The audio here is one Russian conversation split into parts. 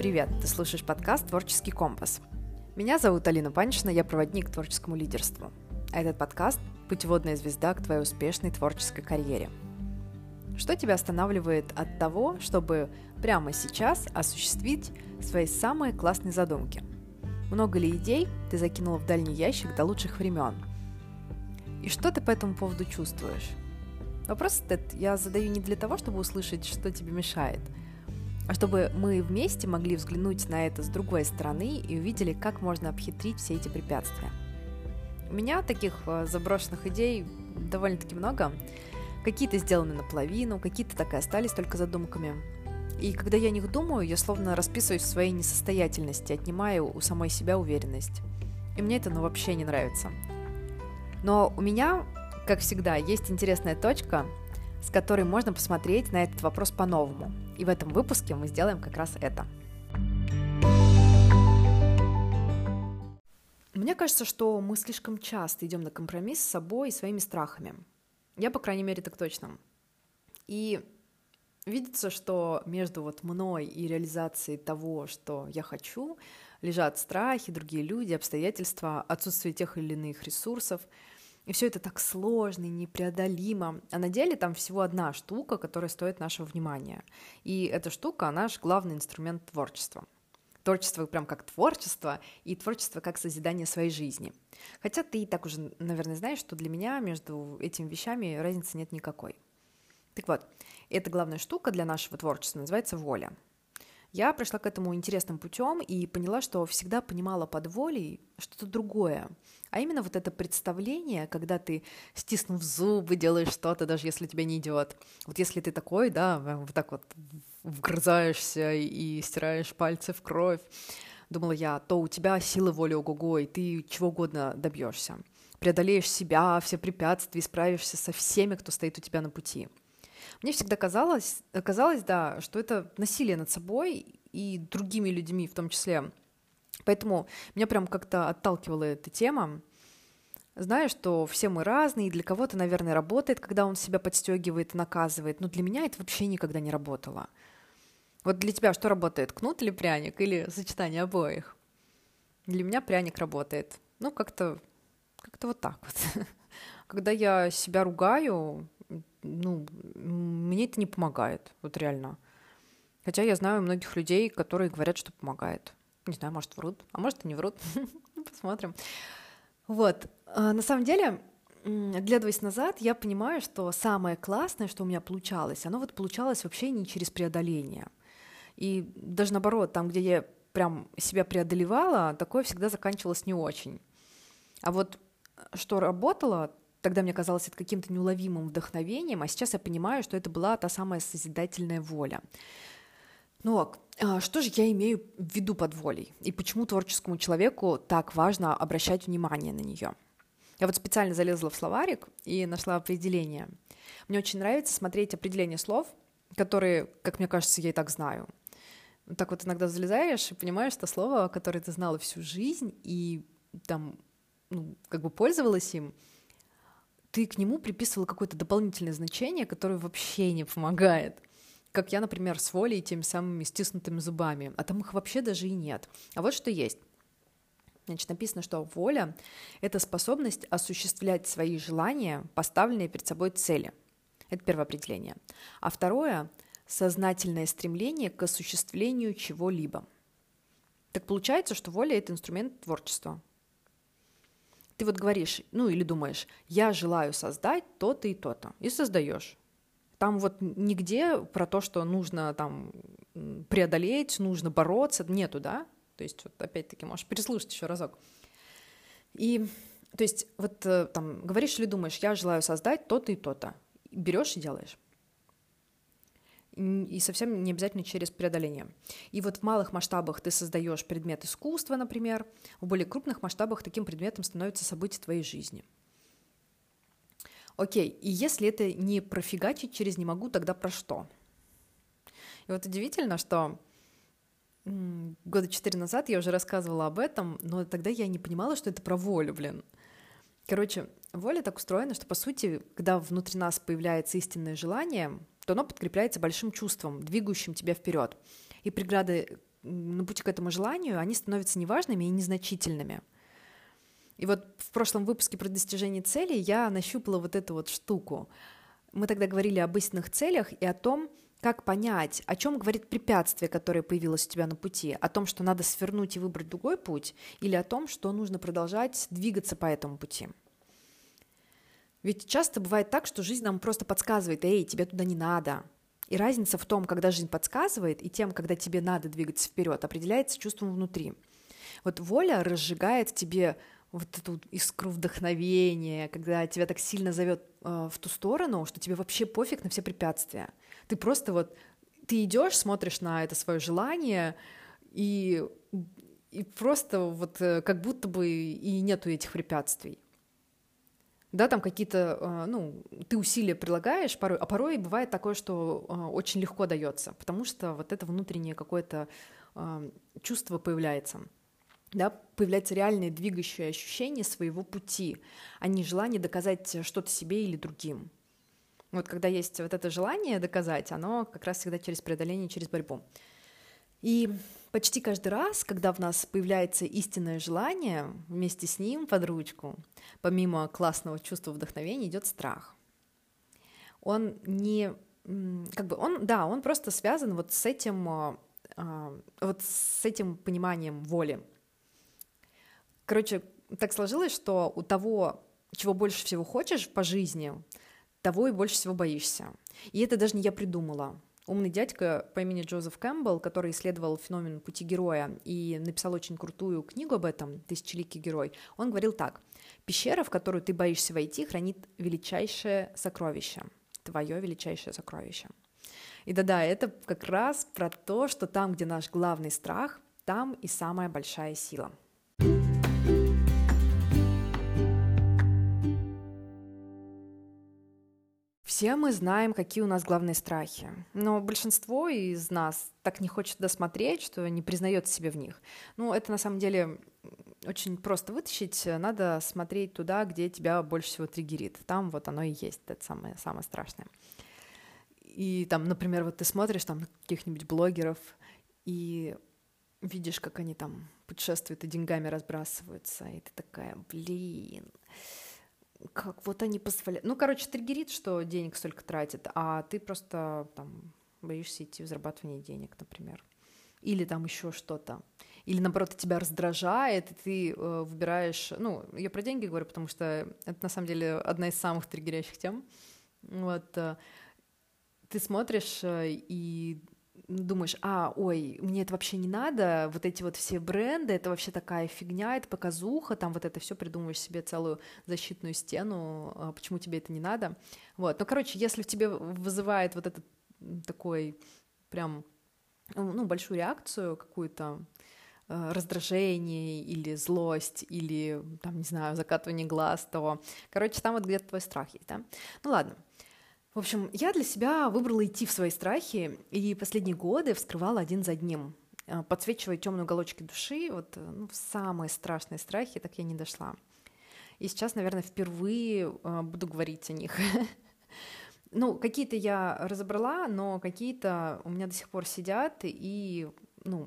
Привет, ты слушаешь подкаст «Творческий компас». Меня зовут Алина Паншина, я проводник к творческому лидерству. А этот подкаст – путеводная звезда к твоей успешной творческой карьере. Что тебя останавливает от того, чтобы прямо сейчас осуществить свои самые классные задумки? Много ли идей ты закинула в дальний ящик до лучших времен? И что ты по этому поводу чувствуешь? Вопрос этот я задаю не для того, чтобы услышать, что тебе мешает – а чтобы мы вместе могли взглянуть на это с другой стороны и увидели, как можно обхитрить все эти препятствия. У меня таких э, заброшенных идей довольно-таки много. Какие-то сделаны наполовину, какие-то так и остались только задумками. И когда я о них думаю, я словно расписываюсь в своей несостоятельности, отнимаю у самой себя уверенность. И мне это ну вообще не нравится. Но у меня, как всегда, есть интересная точка, с которой можно посмотреть на этот вопрос по-новому. И в этом выпуске мы сделаем как раз это. Мне кажется, что мы слишком часто идем на компромисс с собой и своими страхами. Я, по крайней мере, так точно. И видится, что между вот мной и реализацией того, что я хочу, лежат страхи, другие люди, обстоятельства, отсутствие тех или иных ресурсов — и все это так сложно и непреодолимо. А на деле там всего одна штука, которая стоит нашего внимания. И эта штука — наш главный инструмент творчества. Творчество прям как творчество, и творчество как созидание своей жизни. Хотя ты и так уже, наверное, знаешь, что для меня между этими вещами разницы нет никакой. Так вот, эта главная штука для нашего творчества называется воля — я пришла к этому интересным путем и поняла, что всегда понимала под волей что-то другое. А именно вот это представление, когда ты, стиснув зубы, делаешь что-то, даже если тебе не идет. Вот если ты такой, да, вот так вот вгрызаешься и стираешь пальцы в кровь, думала я, то у тебя сила воли ого-го, и ты чего угодно добьешься. Преодолеешь себя, все препятствия, справишься со всеми, кто стоит у тебя на пути. Мне всегда казалось, казалось, да, что это насилие над собой и другими людьми в том числе. Поэтому меня прям как-то отталкивала эта тема. Знаю, что все мы разные, и для кого-то, наверное, работает, когда он себя подстегивает наказывает, но для меня это вообще никогда не работало. Вот для тебя что работает, кнут или пряник, или сочетание обоих? Для меня пряник работает. Ну, как-то как вот так вот. Когда я себя ругаю, ну, мне это не помогает, вот реально. Хотя я знаю многих людей, которые говорят, что помогает. Не знаю, может, врут, а может, и не врут. Посмотрим. Вот. А, на самом деле, оглядываясь назад, я понимаю, что самое классное, что у меня получалось, оно вот получалось вообще не через преодоление. И даже наоборот, там, где я прям себя преодолевала, такое всегда заканчивалось не очень. А вот что работало, Тогда мне казалось это каким-то неуловимым вдохновением, а сейчас я понимаю, что это была та самая созидательная воля. Но а, что же я имею в виду под волей? И почему творческому человеку так важно обращать внимание на нее? Я вот специально залезла в словарик и нашла определение. Мне очень нравится смотреть определение слов, которые, как мне кажется, я и так знаю. Так вот иногда залезаешь и понимаешь, что слово, которое ты знала всю жизнь и там ну, как бы пользовалась им, ты к нему приписывал какое-то дополнительное значение, которое вообще не помогает. Как я, например, с волей и теми самыми стиснутыми зубами. А там их вообще даже и нет. А вот что есть. Значит, написано, что воля — это способность осуществлять свои желания, поставленные перед собой цели. Это первое определение. А второе — сознательное стремление к осуществлению чего-либо. Так получается, что воля — это инструмент творчества ты вот говоришь, ну или думаешь, я желаю создать то-то и то-то, и создаешь. Там вот нигде про то, что нужно там преодолеть, нужно бороться, нету, да? То есть вот опять-таки можешь переслушать еще разок. И то есть вот э, там говоришь или думаешь, я желаю создать то-то и то-то, берешь и делаешь и совсем не обязательно через преодоление. И вот в малых масштабах ты создаешь предмет искусства, например, в более крупных масштабах таким предметом становится событие твоей жизни. Окей, и если это не профигачить через «не могу», тогда про что? И вот удивительно, что года четыре назад я уже рассказывала об этом, но тогда я не понимала, что это про волю, блин. Короче, воля так устроена, что, по сути, когда внутри нас появляется истинное желание, то оно подкрепляется большим чувством, двигающим тебя вперед. И преграды на пути к этому желанию, они становятся неважными и незначительными. И вот в прошлом выпуске про достижение целей я нащупала вот эту вот штуку. Мы тогда говорили об истинных целях и о том, как понять, о чем говорит препятствие, которое появилось у тебя на пути, о том, что надо свернуть и выбрать другой путь, или о том, что нужно продолжать двигаться по этому пути. Ведь часто бывает так, что жизнь нам просто подсказывает, эй, тебе туда не надо. И разница в том, когда жизнь подсказывает, и тем, когда тебе надо двигаться вперед, определяется чувством внутри. Вот воля разжигает в тебе вот эту искру вдохновения, когда тебя так сильно зовет э, в ту сторону, что тебе вообще пофиг на все препятствия. Ты просто вот ты идешь, смотришь на это свое желание и и просто вот э, как будто бы и нету этих препятствий. Да, там какие-то, э, ну, ты усилия прилагаешь порой, а порой бывает такое, что э, очень легко дается, потому что вот это внутреннее какое-то чувство появляется да, появляется реальное двигающее ощущение своего пути, а не желание доказать что-то себе или другим. Вот когда есть вот это желание доказать, оно как раз всегда через преодоление, через борьбу. И почти каждый раз, когда в нас появляется истинное желание, вместе с ним под ручку, помимо классного чувства вдохновения, идет страх. Он не, как бы, он, да, он просто связан вот с этим, а, а, вот с этим пониманием воли, Короче, так сложилось, что у того, чего больше всего хочешь по жизни, того и больше всего боишься. И это даже не я придумала. Умный дядька по имени Джозеф Кэмпбелл, который исследовал феномен пути героя и написал очень крутую книгу об этом «Тысячеликий герой», он говорил так. «Пещера, в которую ты боишься войти, хранит величайшее сокровище, твое величайшее сокровище». И да-да, это как раз про то, что там, где наш главный страх, там и самая большая сила – Все мы знаем, какие у нас главные страхи, но большинство из нас так не хочет досмотреть, что не признает себе в них. Ну, это на самом деле очень просто вытащить, надо смотреть туда, где тебя больше всего триггерит. Там вот оно и есть, это самое, самое страшное. И там, например, вот ты смотришь там каких-нибудь блогеров и видишь, как они там путешествуют и деньгами разбрасываются, и ты такая, блин, как вот они позволяют. Ну, короче, триггерит, что денег столько тратят, а ты просто там боишься идти в зарабатывание денег, например. Или там еще что-то. Или наоборот, тебя раздражает, и ты э, выбираешь. Ну, я про деньги говорю, потому что это на самом деле одна из самых триггерящих тем. Вот э, ты смотришь э, и думаешь, а, ой, мне это вообще не надо, вот эти вот все бренды, это вообще такая фигня, это показуха, там вот это все придумываешь себе целую защитную стену, а почему тебе это не надо, вот, ну, короче, если в тебе вызывает вот этот такой прям, ну, большую реакцию какую-то, э, раздражение или злость, или, там, не знаю, закатывание глаз, то, короче, там вот где-то твой страх есть, да? Ну ладно, в общем, я для себя выбрала идти в свои страхи, и последние годы вскрывала один за одним, э, подсвечивая темные уголочки души, вот э, ну, в самые страшные страхи, так я не дошла. И сейчас, наверное, впервые э, буду говорить о них. Ну, какие-то я разобрала, но какие-то у меня до сих пор сидят, и, ну,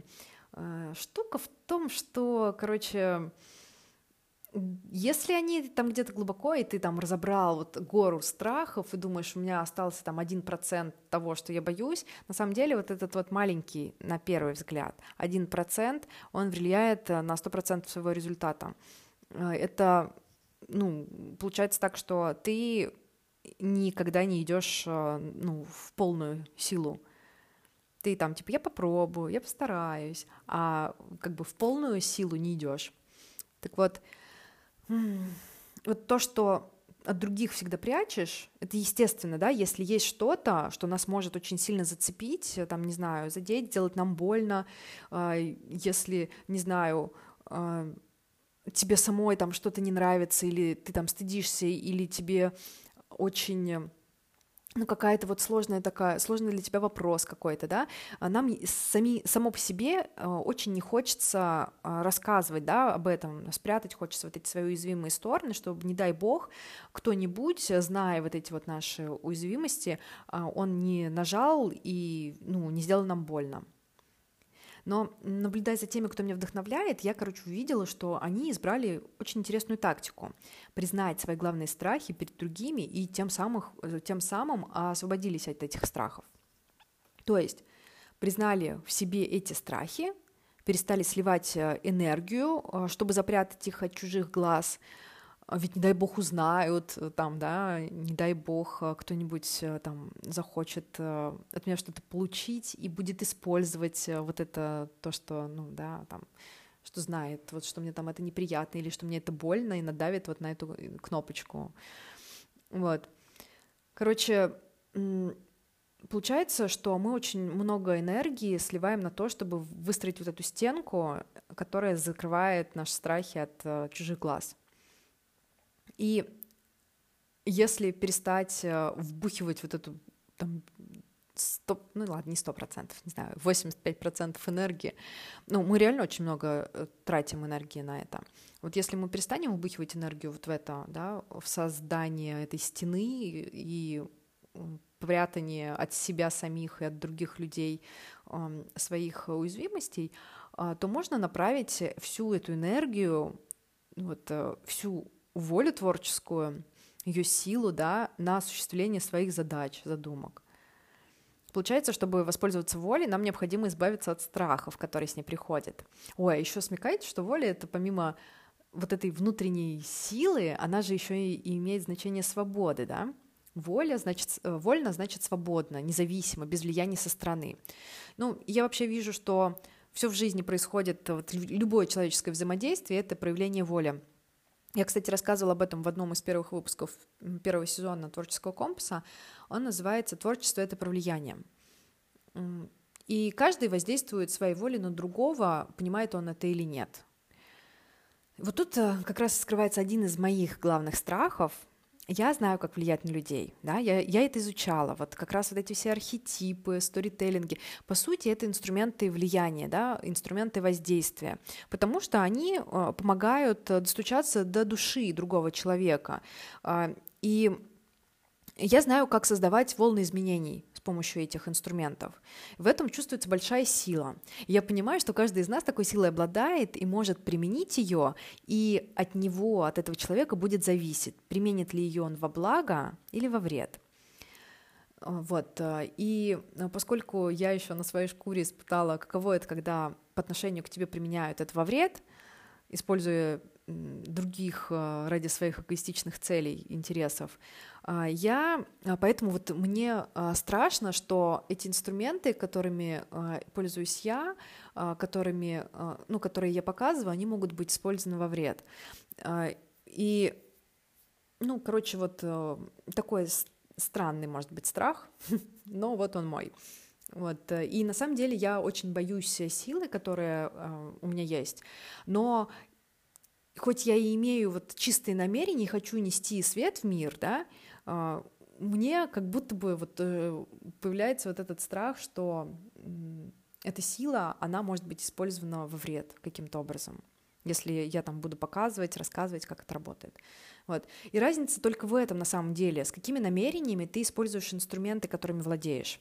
штука в том, что, короче, если они там где-то глубоко, и ты там разобрал вот гору страхов и думаешь, у меня остался там один процент того, что я боюсь, на самом деле вот этот вот маленький, на первый взгляд, один процент, он влияет э, на сто процентов своего результата. Э, это, ну, получается так, что ты никогда не идешь, э, ну, в полную силу. Ты там, типа, я попробую, я постараюсь, а как бы в полную силу не идешь. Так вот, вот то, что от других всегда прячешь, это естественно, да, если есть что-то, что нас может очень сильно зацепить, там, не знаю, задеть, сделать нам больно, а, если, не знаю, а, тебе самой там что-то не нравится, или ты там стыдишься, или тебе очень ну, какая-то вот сложная такая, сложный для тебя вопрос какой-то, да, а нам сами, само по себе э, очень не хочется э, рассказывать, да, об этом, спрятать хочется вот эти свои уязвимые стороны, чтобы, не дай бог, кто-нибудь, зная вот эти вот наши уязвимости, э, он не нажал и, ну, не сделал нам больно. Но наблюдая за теми, кто меня вдохновляет, я, короче, увидела, что они избрали очень интересную тактику — признать свои главные страхи перед другими и тем, самых, тем самым освободились от этих страхов. То есть признали в себе эти страхи, перестали сливать э, энергию, э, чтобы запрятать их от чужих глаз, ведь не дай бог узнают, э, там, да, не дай бог кто-нибудь там захочет от меня что-то получить и будет использовать вот это, то, что, ну, да, там, что знает, вот что мне там это неприятно или что мне это больно и надавит вот на эту кнопочку. Вот. Короче, Получается, что мы очень много энергии сливаем на то, чтобы выстроить вот эту стенку, которая закрывает наши страхи от чужих глаз. И если перестать uh, вбухивать вот эту там, 100, ну ладно, не сто процентов, не знаю, 85 процентов энергии, ну, мы реально очень много э, тратим энергии на это. Вот если мы перестанем вбухивать энергию вот в это, да, в создание этой стены и прятание от себя самих и от других людей своих уязвимостей, а, то можно направить всю эту энергию, вот, э, всю волю творческую, ее силу да, на осуществление своих задач, задумок. Получается, чтобы воспользоваться волей, нам необходимо избавиться от страхов, которые с ней приходят. Ой, а еще смекайте, что воля — это помимо вот этой внутренней силы, она же еще и имеет значение свободы, да? Воля значит, э, вольно значит свободно, независимо, без влияния со стороны. Ну, я вообще вижу, что все в жизни происходит, вот, любое человеческое взаимодействие — это проявление воли. Я, кстати, рассказывала об этом в одном из первых выпусков первого сезона «Творческого компаса». Он называется «Творчество — это про влияние». И каждый воздействует своей волей на другого, понимает он это или нет. Вот тут э, как раз скрывается один из моих главных страхов — я знаю, как влиять на людей, да, я, я это изучала, вот как раз вот эти все архетипы, сторителлинги, по сути, это инструменты влияния, да, инструменты воздействия, потому что они э, помогают достучаться до души другого человека, э, и я знаю, как создавать волны изменений с помощью этих инструментов. В этом чувствуется большая сила. Я понимаю, что каждый из нас такой силой обладает и может применить ее, и от него, от этого человека будет зависеть, применит ли ее он во благо или во вред. Вот, и поскольку я еще на своей шкуре испытала, каково это, когда по отношению к тебе применяют это во вред, используя других э, ради своих эгоистичных целей, интересов. А, я, а, поэтому вот мне а, страшно, что эти инструменты, которыми пользуюсь я, которыми, ну, которые я показываю, они могут быть использованы во вред. И, ну, короче, вот э, такой странный, может быть, страх, но вот он мой. Вот. Э, и на самом деле я очень боюсь силы, которая у меня есть, но хоть я и имею вот чистые намерения и хочу нести свет в мир, да, а, мне как будто бы вот э, появляется вот этот страх, что эта сила, она может быть использована во вред каким-то образом, если я там буду показывать, рассказывать, как это работает. Вот. И разница только в этом на самом деле, с какими намерениями ты используешь инструменты, которыми владеешь.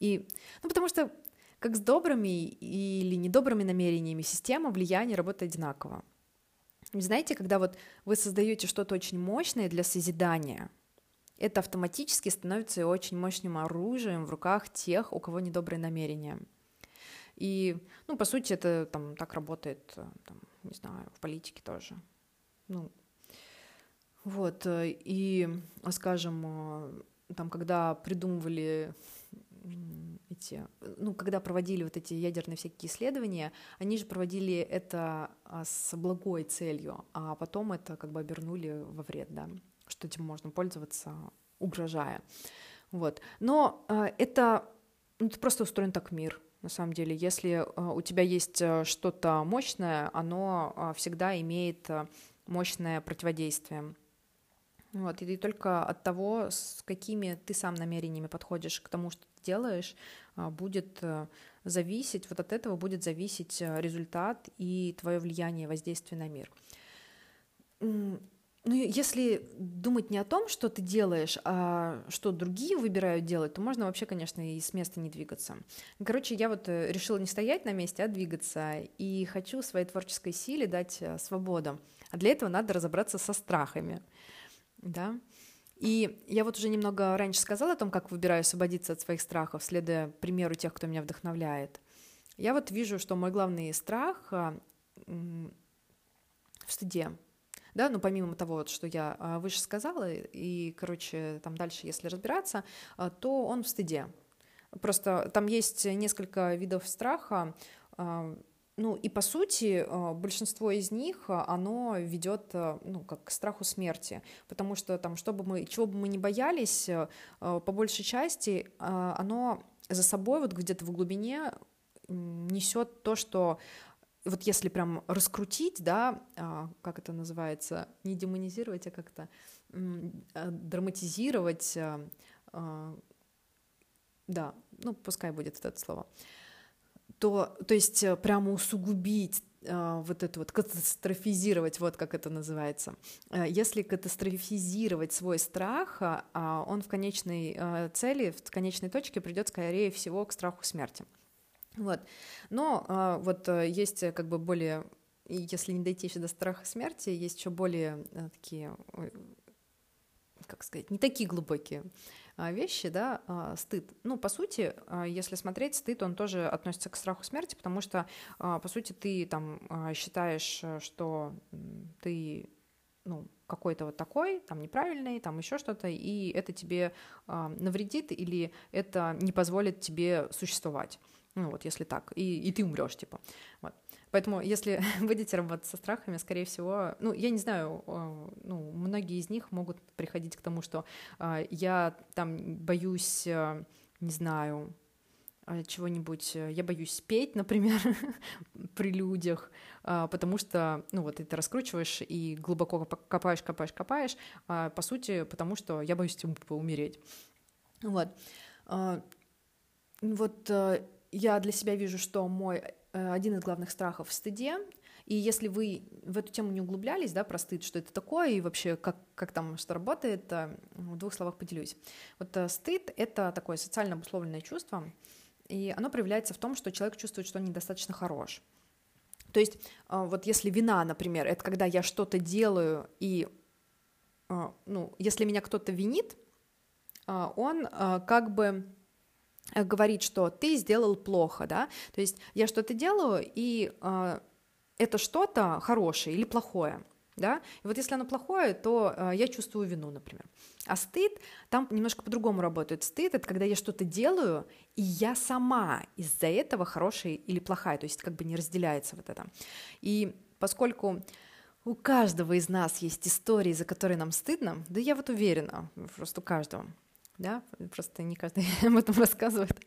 И, ну, потому что как с добрыми или недобрыми намерениями система влияния работает одинаково. Знаете, когда вот вы создаете что-то очень мощное для созидания, это автоматически становится очень мощным оружием в руках тех, у кого недобрые намерения. И, ну, по сути, это там так работает, э, там, не знаю, в политике тоже. Ну, вот, э, и, скажем, э, там, когда придумывали эти, ну, когда проводили вот эти ядерные всякие исследования, они же проводили это а, с благой целью, а потом это как бы обернули во вред, да, что этим можно пользоваться, угрожая. Вот. Но э, это, ну, это просто устроен так мир, на самом деле. Если э, у тебя есть что-то мощное, оно всегда имеет мощное противодействие. Вот, и только от того, с какими ты сам намерениями подходишь к тому, что ты делаешь, а, будет э, зависеть, вот от этого будет зависеть э, результат и твое влияние, воздействие на мир. ну, если думать не о том, что ты делаешь, а что другие выбирают делать, то можно вообще, конечно, и с места не двигаться. Короче, я вот э, решила не стоять на месте, а двигаться, и хочу своей творческой силе дать свободу. А для этого надо разобраться со страхами, да. И я вот уже немного раньше сказала о том, как выбираю освободиться от своих страхов, следуя примеру тех, кто меня вдохновляет. Я вот вижу, что мой главный страх а, в стыде, да, ну помимо того, вот, что я а, выше сказала, и, короче, там дальше, если разбираться, а, то он в стыде. Просто там есть несколько видов страха, ну и по сути большинство из них оно ведет ну как к страху смерти, потому что там что бы мы чего бы мы ни боялись, по большей части оно за собой вот где-то в глубине несет то, что вот если прям раскрутить, да, как это называется, не демонизировать, а как-то драматизировать, да, ну пускай будет это слово, то, то есть э, прямо усугубить вот это вот катастрофизировать, вот как это называется. Если катастрофизировать свой страх, он в конечной цели, в конечной точке придет, скорее всего, к страху смерти. Вот. Но а, вот а, есть э, как бы более, если не дойти еще до страха смерти, есть еще более а, такие, как сказать, не такие глубокие а, вещи, да, а, стыд. Ну, по сути, а, если смотреть, стыд, он тоже относится к страху смерти, потому что, по сути, ты там считаешь, что ты, ну, какой-то вот такой, там неправильный, там еще что-то, и это тебе навредит или это не позволит тебе существовать. Ну вот, если так, и, и ты умрешь, типа. Вот. Поэтому, если будете работать со страхами, скорее всего, ну, я не знаю, ну, многие из них могут приходить к тому, что э, я там боюсь, э, не знаю, чего-нибудь, я боюсь петь, например, при людях, потому что, ну вот, ты раскручиваешь и глубоко копаешь, копаешь, копаешь, по сути, потому что я боюсь типа, умереть. Вот. Вот я для себя вижу, что мой один из главных страхов в стыде, и если вы в эту тему не углублялись, да, про стыд, что это такое, и вообще как, как там что работает, э, в двух словах поделюсь. Вот э, стыд — это такое социально обусловленное чувство, и оно проявляется в том, что человек чувствует, что он недостаточно хорош. То есть вот если вина, например, это когда я что-то делаю, и ну, если меня кто-то винит, он как бы Э, говорит, что ты сделал плохо, да, то есть я что-то делаю, и э, это что-то хорошее или плохое, да, и вот если оно плохое, то э, я чувствую вину, например. А стыд там немножко по-другому работает. Стыд — это когда я что-то делаю, и я сама из-за этого хорошая или плохая, то есть как бы не разделяется вот это. И поскольку у каждого из нас есть истории, за которые нам стыдно, да я вот уверена, просто у каждого, да, просто не каждый об этом рассказывает.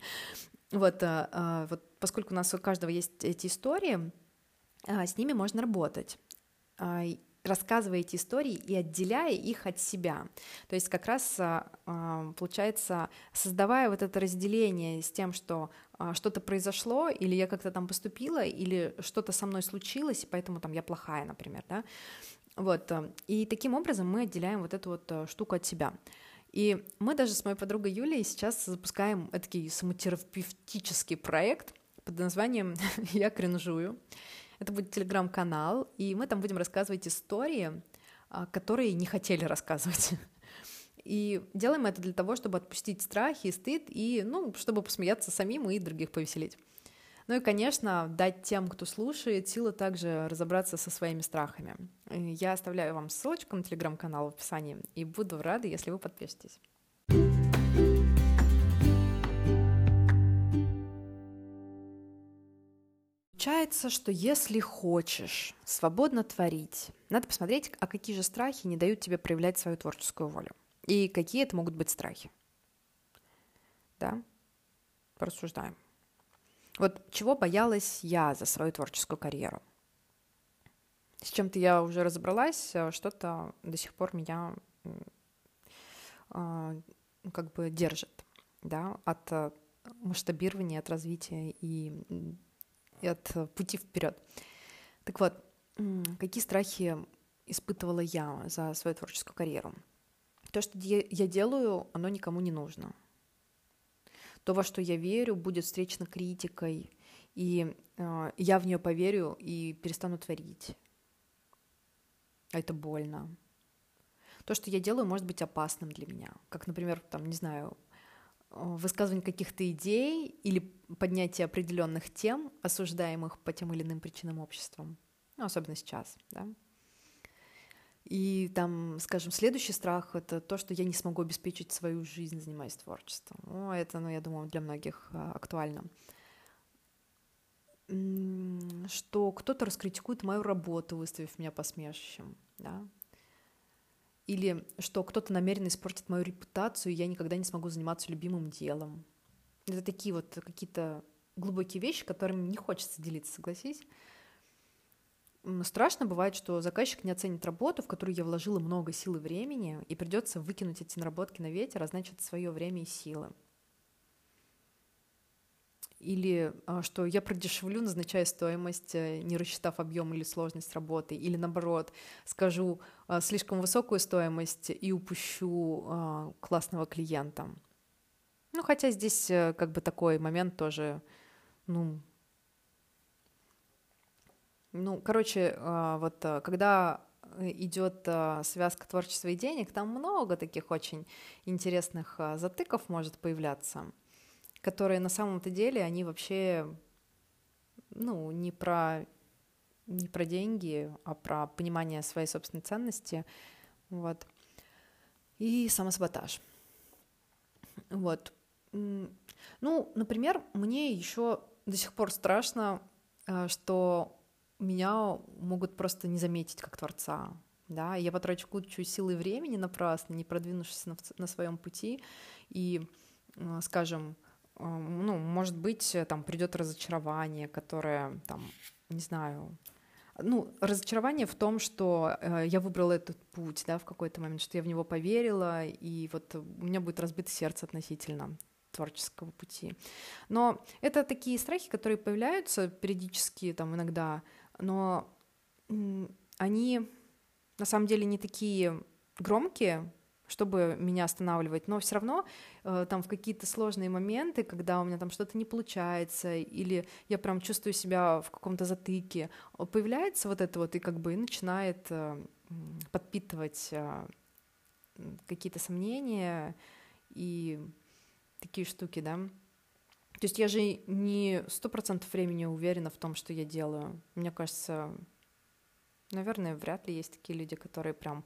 Вот, а, а, вот поскольку у нас у каждого есть эти истории, а, с ними можно работать рассказывая эти истории и отделяя их от себя. То есть как раз получается, создавая вот это разделение с тем, что что-то произошло, или я как-то там поступила, или что-то со мной случилось, и поэтому там я плохая, например, да, вот, и таким образом мы отделяем вот эту вот штуку от себя. И мы даже с моей подругой Юлей сейчас запускаем такой самотерапевтический проект под названием «Я кринжую». Это будет телеграм-канал, и мы там будем рассказывать истории, а, которые не хотели рассказывать. И делаем это для того, чтобы отпустить страхи и стыд, и, ну, чтобы посмеяться самим и других повеселить. Ну и, конечно, дать тем, кто слушает, силы также разобраться со своими страхами. Я оставляю вам ссылочку на телеграм-канал в описании и буду рада, если вы подпишетесь. Получается, что если хочешь свободно творить, надо посмотреть, а какие же страхи не дают тебе проявлять свою творческую волю. И какие это могут быть страхи. Да? Порассуждаем. Вот чего боялась я за свою творческую карьеру? С чем-то я уже разобралась, а что-то до сих пор меня э, как бы держит, да, от э, масштабирования, от развития и, и от пути вперед. Так вот, какие страхи испытывала я за свою творческую карьеру. То, что я делаю, оно никому не нужно. То, во что я верю, будет встречено критикой, и э, я в нее поверю и перестану творить. А это больно. То, что я делаю, может быть опасным для меня. Как, например, там, не знаю, высказывание каких-то идей или поднятие определенных тем, осуждаемых по тем или иным причинам обществом. Ну, особенно сейчас, да. И там, скажем, следующий страх — это то, что я не смогу обеспечить свою жизнь, занимаясь творчеством. Ну, это, ну, я думаю, для многих а, актуально. Что кто-то раскритикует мою работу, выставив меня посмешищем, да, или что кто-то намеренно испортит мою репутацию, и я никогда не смогу заниматься любимым делом. Это такие вот какие-то глубокие вещи, которыми не хочется делиться, согласись. Страшно бывает, что заказчик не оценит работу, в которую я вложила много сил и времени, и придется выкинуть эти наработки на ветер, а значит, свое время и силы или а, что я продешевлю, назначая стоимость, э, не рассчитав объем или сложность работы, или наоборот, скажу а, слишком высокую стоимость и упущу а, классного клиента. Ну, хотя здесь э, как бы такой момент тоже, ну, ну, короче, вот э, когда идет связка творчества и денег, там много таких очень интересных затыков может появляться которые на самом-то деле, они вообще, ну, не про, не про деньги, а про понимание своей собственной ценности, вот, и самосаботаж. Вот. Ну, например, мне еще до сих пор страшно, э, что меня могут просто не заметить как творца, да, я потрачу кучу силы и времени напрасно, не продвинувшись на, на своем пути, и, э, скажем, ну, может быть, э, там придет разочарование, которое, там, не знаю, ну, разочарование в том, что э, я выбрала этот путь, да, в какой-то момент, что я в него поверила, и вот у меня будет разбито сердце относительно творческого пути. Но это такие страхи, которые появляются периодически, там, иногда, но они на самом деле не такие громкие, чтобы меня останавливать, но все равно э, там в какие-то сложные моменты, когда у меня там что-то не получается, или я прям чувствую себя в каком-то затыке, появляется вот это вот и как бы начинает э, подпитывать э, какие-то сомнения и такие штуки, да. То есть я же не сто процентов времени уверена в том, что я делаю. Мне кажется, наверное, вряд ли есть такие люди, которые прям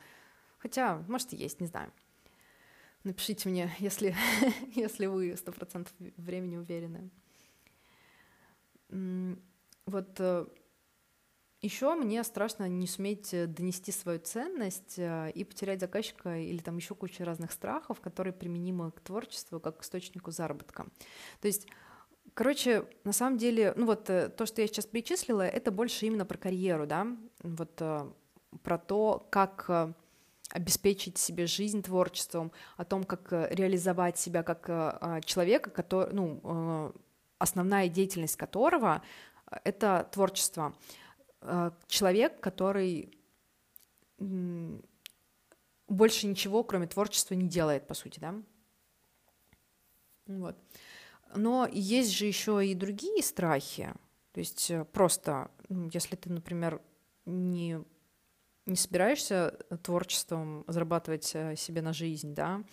Хотя, может, и есть, не знаю. Напишите мне, если, если вы сто процентов времени уверены. Вот э, еще мне страшно не суметь э, донести свою ценность э, и потерять заказчика или там еще куча разных страхов, которые применимы к творчеству как к источнику заработка. То есть Короче, на самом деле, ну вот то, что я сейчас перечислила, это больше именно про карьеру, да, вот про то, как обеспечить себе жизнь творчеством, о том, как э, реализовать себя как э, человека, который, ну, э, основная деятельность которого — это творчество. Человек, который больше ничего, кроме творчества, не делает, по сути, да? Вот. Но есть же еще и другие страхи. То есть просто, если ты, например, не не собираешься э, творчеством зарабатывать э, себе на жизнь, да,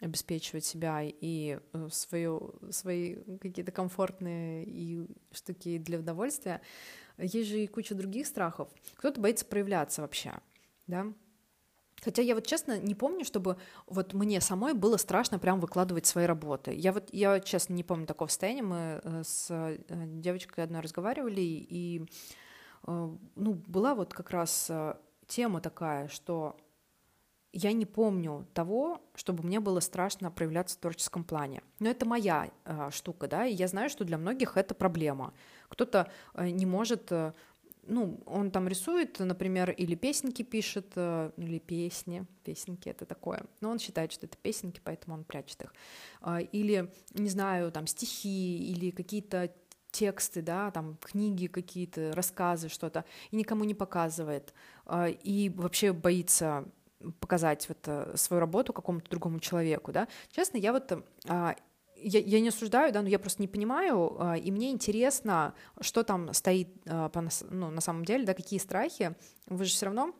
обеспечивать себя и э, свою, свои какие-то комфортные и штуки для удовольствия, есть же и куча других страхов. Кто-то боится проявляться вообще, да, Хотя я вот честно не помню, чтобы вот мне самой было страшно прям выкладывать свои работы. Я вот, я честно не помню такого состояния. Мы с девочкой одной разговаривали, и ну, была вот как раз тема такая, что я не помню того, чтобы мне было страшно проявляться в творческом плане. Но это моя э, штука, да, и я знаю, что для многих это проблема. Кто-то э, не может, э, ну, он там рисует, например, или песенки пишет, э, или песни, песенки это такое, но он считает, что это песенки, поэтому он прячет их. Э, или, не знаю, там стихи, или какие-то тексты, да, там книги какие-то, рассказы, что-то, и никому не показывает, а, и вообще боится показать вот э, свою работу какому-то другому человеку, да. Честно, я вот а, я, я не осуждаю, да, но я просто не понимаю, а, и мне интересно, что там стоит по, ну, на самом деле, да, какие страхи. Вы же все равно,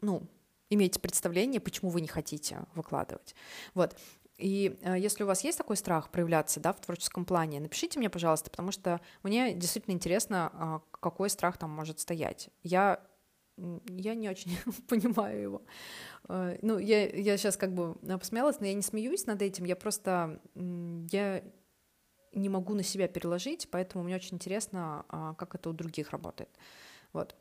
ну, имеете представление, почему вы не хотите выкладывать. Вот. И э, если у вас есть такой страх проявляться да, в творческом плане, напишите мне, пожалуйста, потому что мне действительно интересно, какой страх там может стоять. Я, я не очень понимаю его. Э, ну, я, я сейчас как бы посмеялась, но я не смеюсь над этим, я просто я не могу на себя переложить, поэтому мне очень интересно, э, как это у других работает. Вот.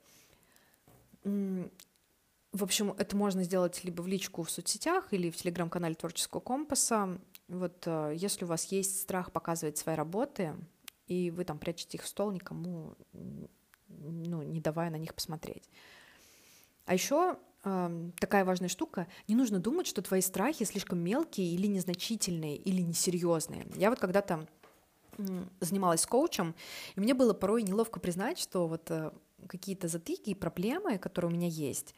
В общем, это можно сделать либо в личку в соцсетях или в телеграм-канале Творческого компаса. Вот э, если у вас есть страх показывать свои работы, и вы там прячете их в стол, никому, ну, не давая на них посмотреть. А еще такая важная штука, не нужно думать, что твои страхи слишком мелкие или незначительные, или несерьезные. Я вот когда-то занималась коучем, и мне было порой неловко признать, что вот э, какие-то затыки и проблемы, которые у меня есть,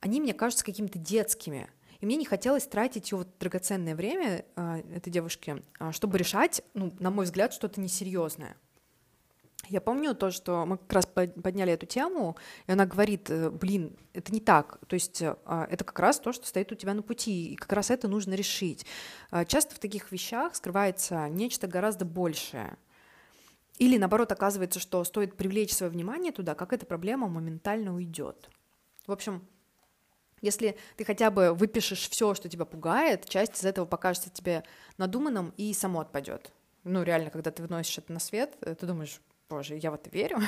они мне кажутся какими-то детскими. И мне не хотелось тратить вот драгоценное время э, этой девушки, э, чтобы решать, ну, на мой взгляд, что-то несерьезное. Я помню то, что мы как раз подняли эту тему, и она говорит, э, блин, это не так, то есть э, это как раз то, что стоит у тебя на пути, и как раз это нужно решить. Часто в таких вещах скрывается нечто гораздо большее. Или наоборот оказывается, что стоит привлечь свое внимание туда, как эта проблема моментально уйдет. В общем, если ты хотя бы выпишешь все, что тебя пугает, часть из этого покажется тебе надуманным и само отпадет. Ну, реально, когда ты выносишь это на свет, э, ты думаешь, боже, я в это верю,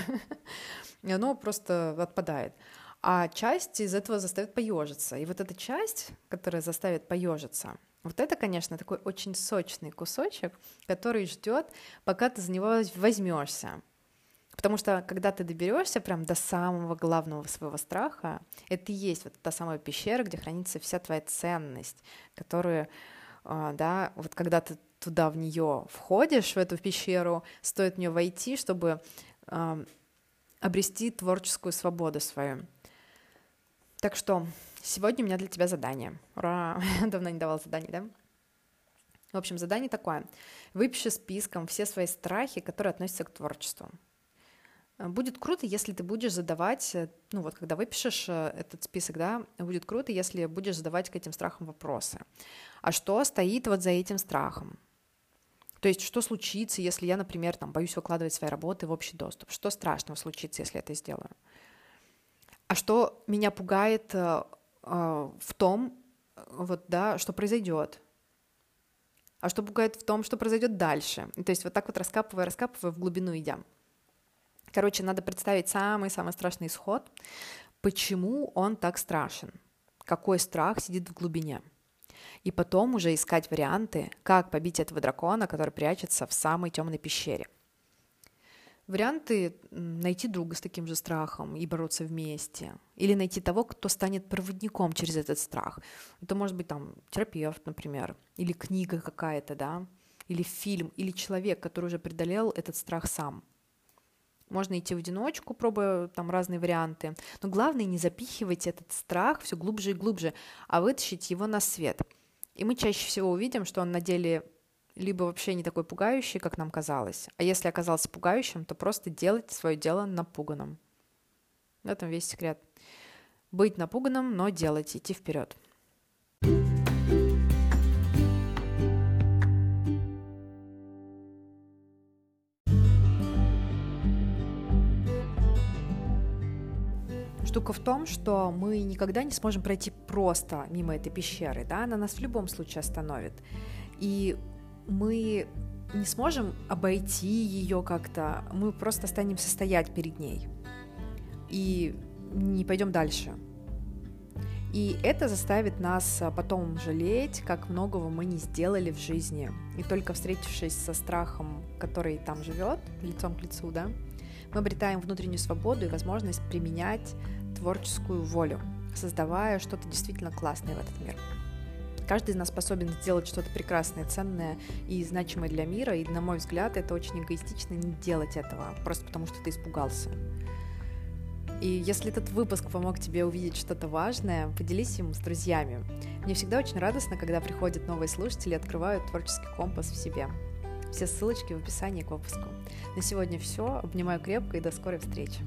и оно просто отпадает. А часть из этого заставит поежиться. И вот эта часть, которая заставит поежиться, вот это, конечно, такой очень сочный кусочек, который ждет, пока ты за него возьмешься. Потому что когда ты доберешься прям до самого главного своего страха, это и есть вот та самая пещера, где хранится вся твоя ценность, которую, а, да, вот когда ты туда в нее входишь, в эту пещеру, стоит в нее войти, чтобы э, обрести творческую свободу свою. Так что сегодня у меня для тебя задание. Ура! Давно не давал заданий, да? В общем, задание такое. Выпиши списком все свои страхи, которые относятся к творчеству. Будет круто, если ты будешь задавать, э, ну вот когда выпишешь э, этот список, да, будет круто, если будешь задавать к этим страхам вопросы. А что стоит вот за этим страхом? То есть, что случится, если я, например, там, боюсь выкладывать свои работы в общий доступ? Что страшного случится, если это сделаю? А что меня пугает э, в том, вот, да, что произойдет? А что пугает в том, что произойдет дальше? То есть вот так вот раскапывая, раскапывая, в глубину идя. Короче, надо представить самый-самый страшный исход, почему он так страшен, какой страх сидит в глубине. И потом уже искать варианты, как побить этого дракона, который прячется в самой темной пещере. Варианты найти друга с таким же страхом и бороться вместе. Или найти того, кто станет проводником через этот страх. Это может быть там терапевт, например, или книга какая-то, да, или фильм, или человек, который уже преодолел этот страх сам – можно идти в одиночку, пробуя там разные варианты. Но главное не запихивать этот страх все глубже и глубже, а вытащить его на свет. И мы чаще всего увидим, что он на деле либо вообще не такой пугающий, как нам казалось. А если оказался пугающим, то просто делать свое дело напуганным. В этом весь секрет. Быть напуганным, но делать, идти вперед. Штука в том, что мы никогда не сможем пройти просто мимо этой пещеры, да, она нас в любом случае остановит. И мы не сможем обойти ее как-то, мы просто останемся стоять перед ней и не пойдем дальше. И это заставит нас потом жалеть, как многого мы не сделали в жизни. И только встретившись со страхом, который там живет, лицом к лицу, да, мы обретаем внутреннюю свободу и возможность применять творческую волю, создавая что-то действительно классное в этот мир. Каждый из нас способен сделать что-то прекрасное, ценное и значимое для мира, и, на мой взгляд, это очень эгоистично не делать этого, просто потому что ты испугался. И если этот выпуск помог тебе увидеть что-то важное, поделись им с друзьями. Мне всегда очень радостно, когда приходят новые слушатели и открывают творческий компас в себе. Все ссылочки в описании к выпуску. На сегодня все. Обнимаю крепко и до скорой встречи.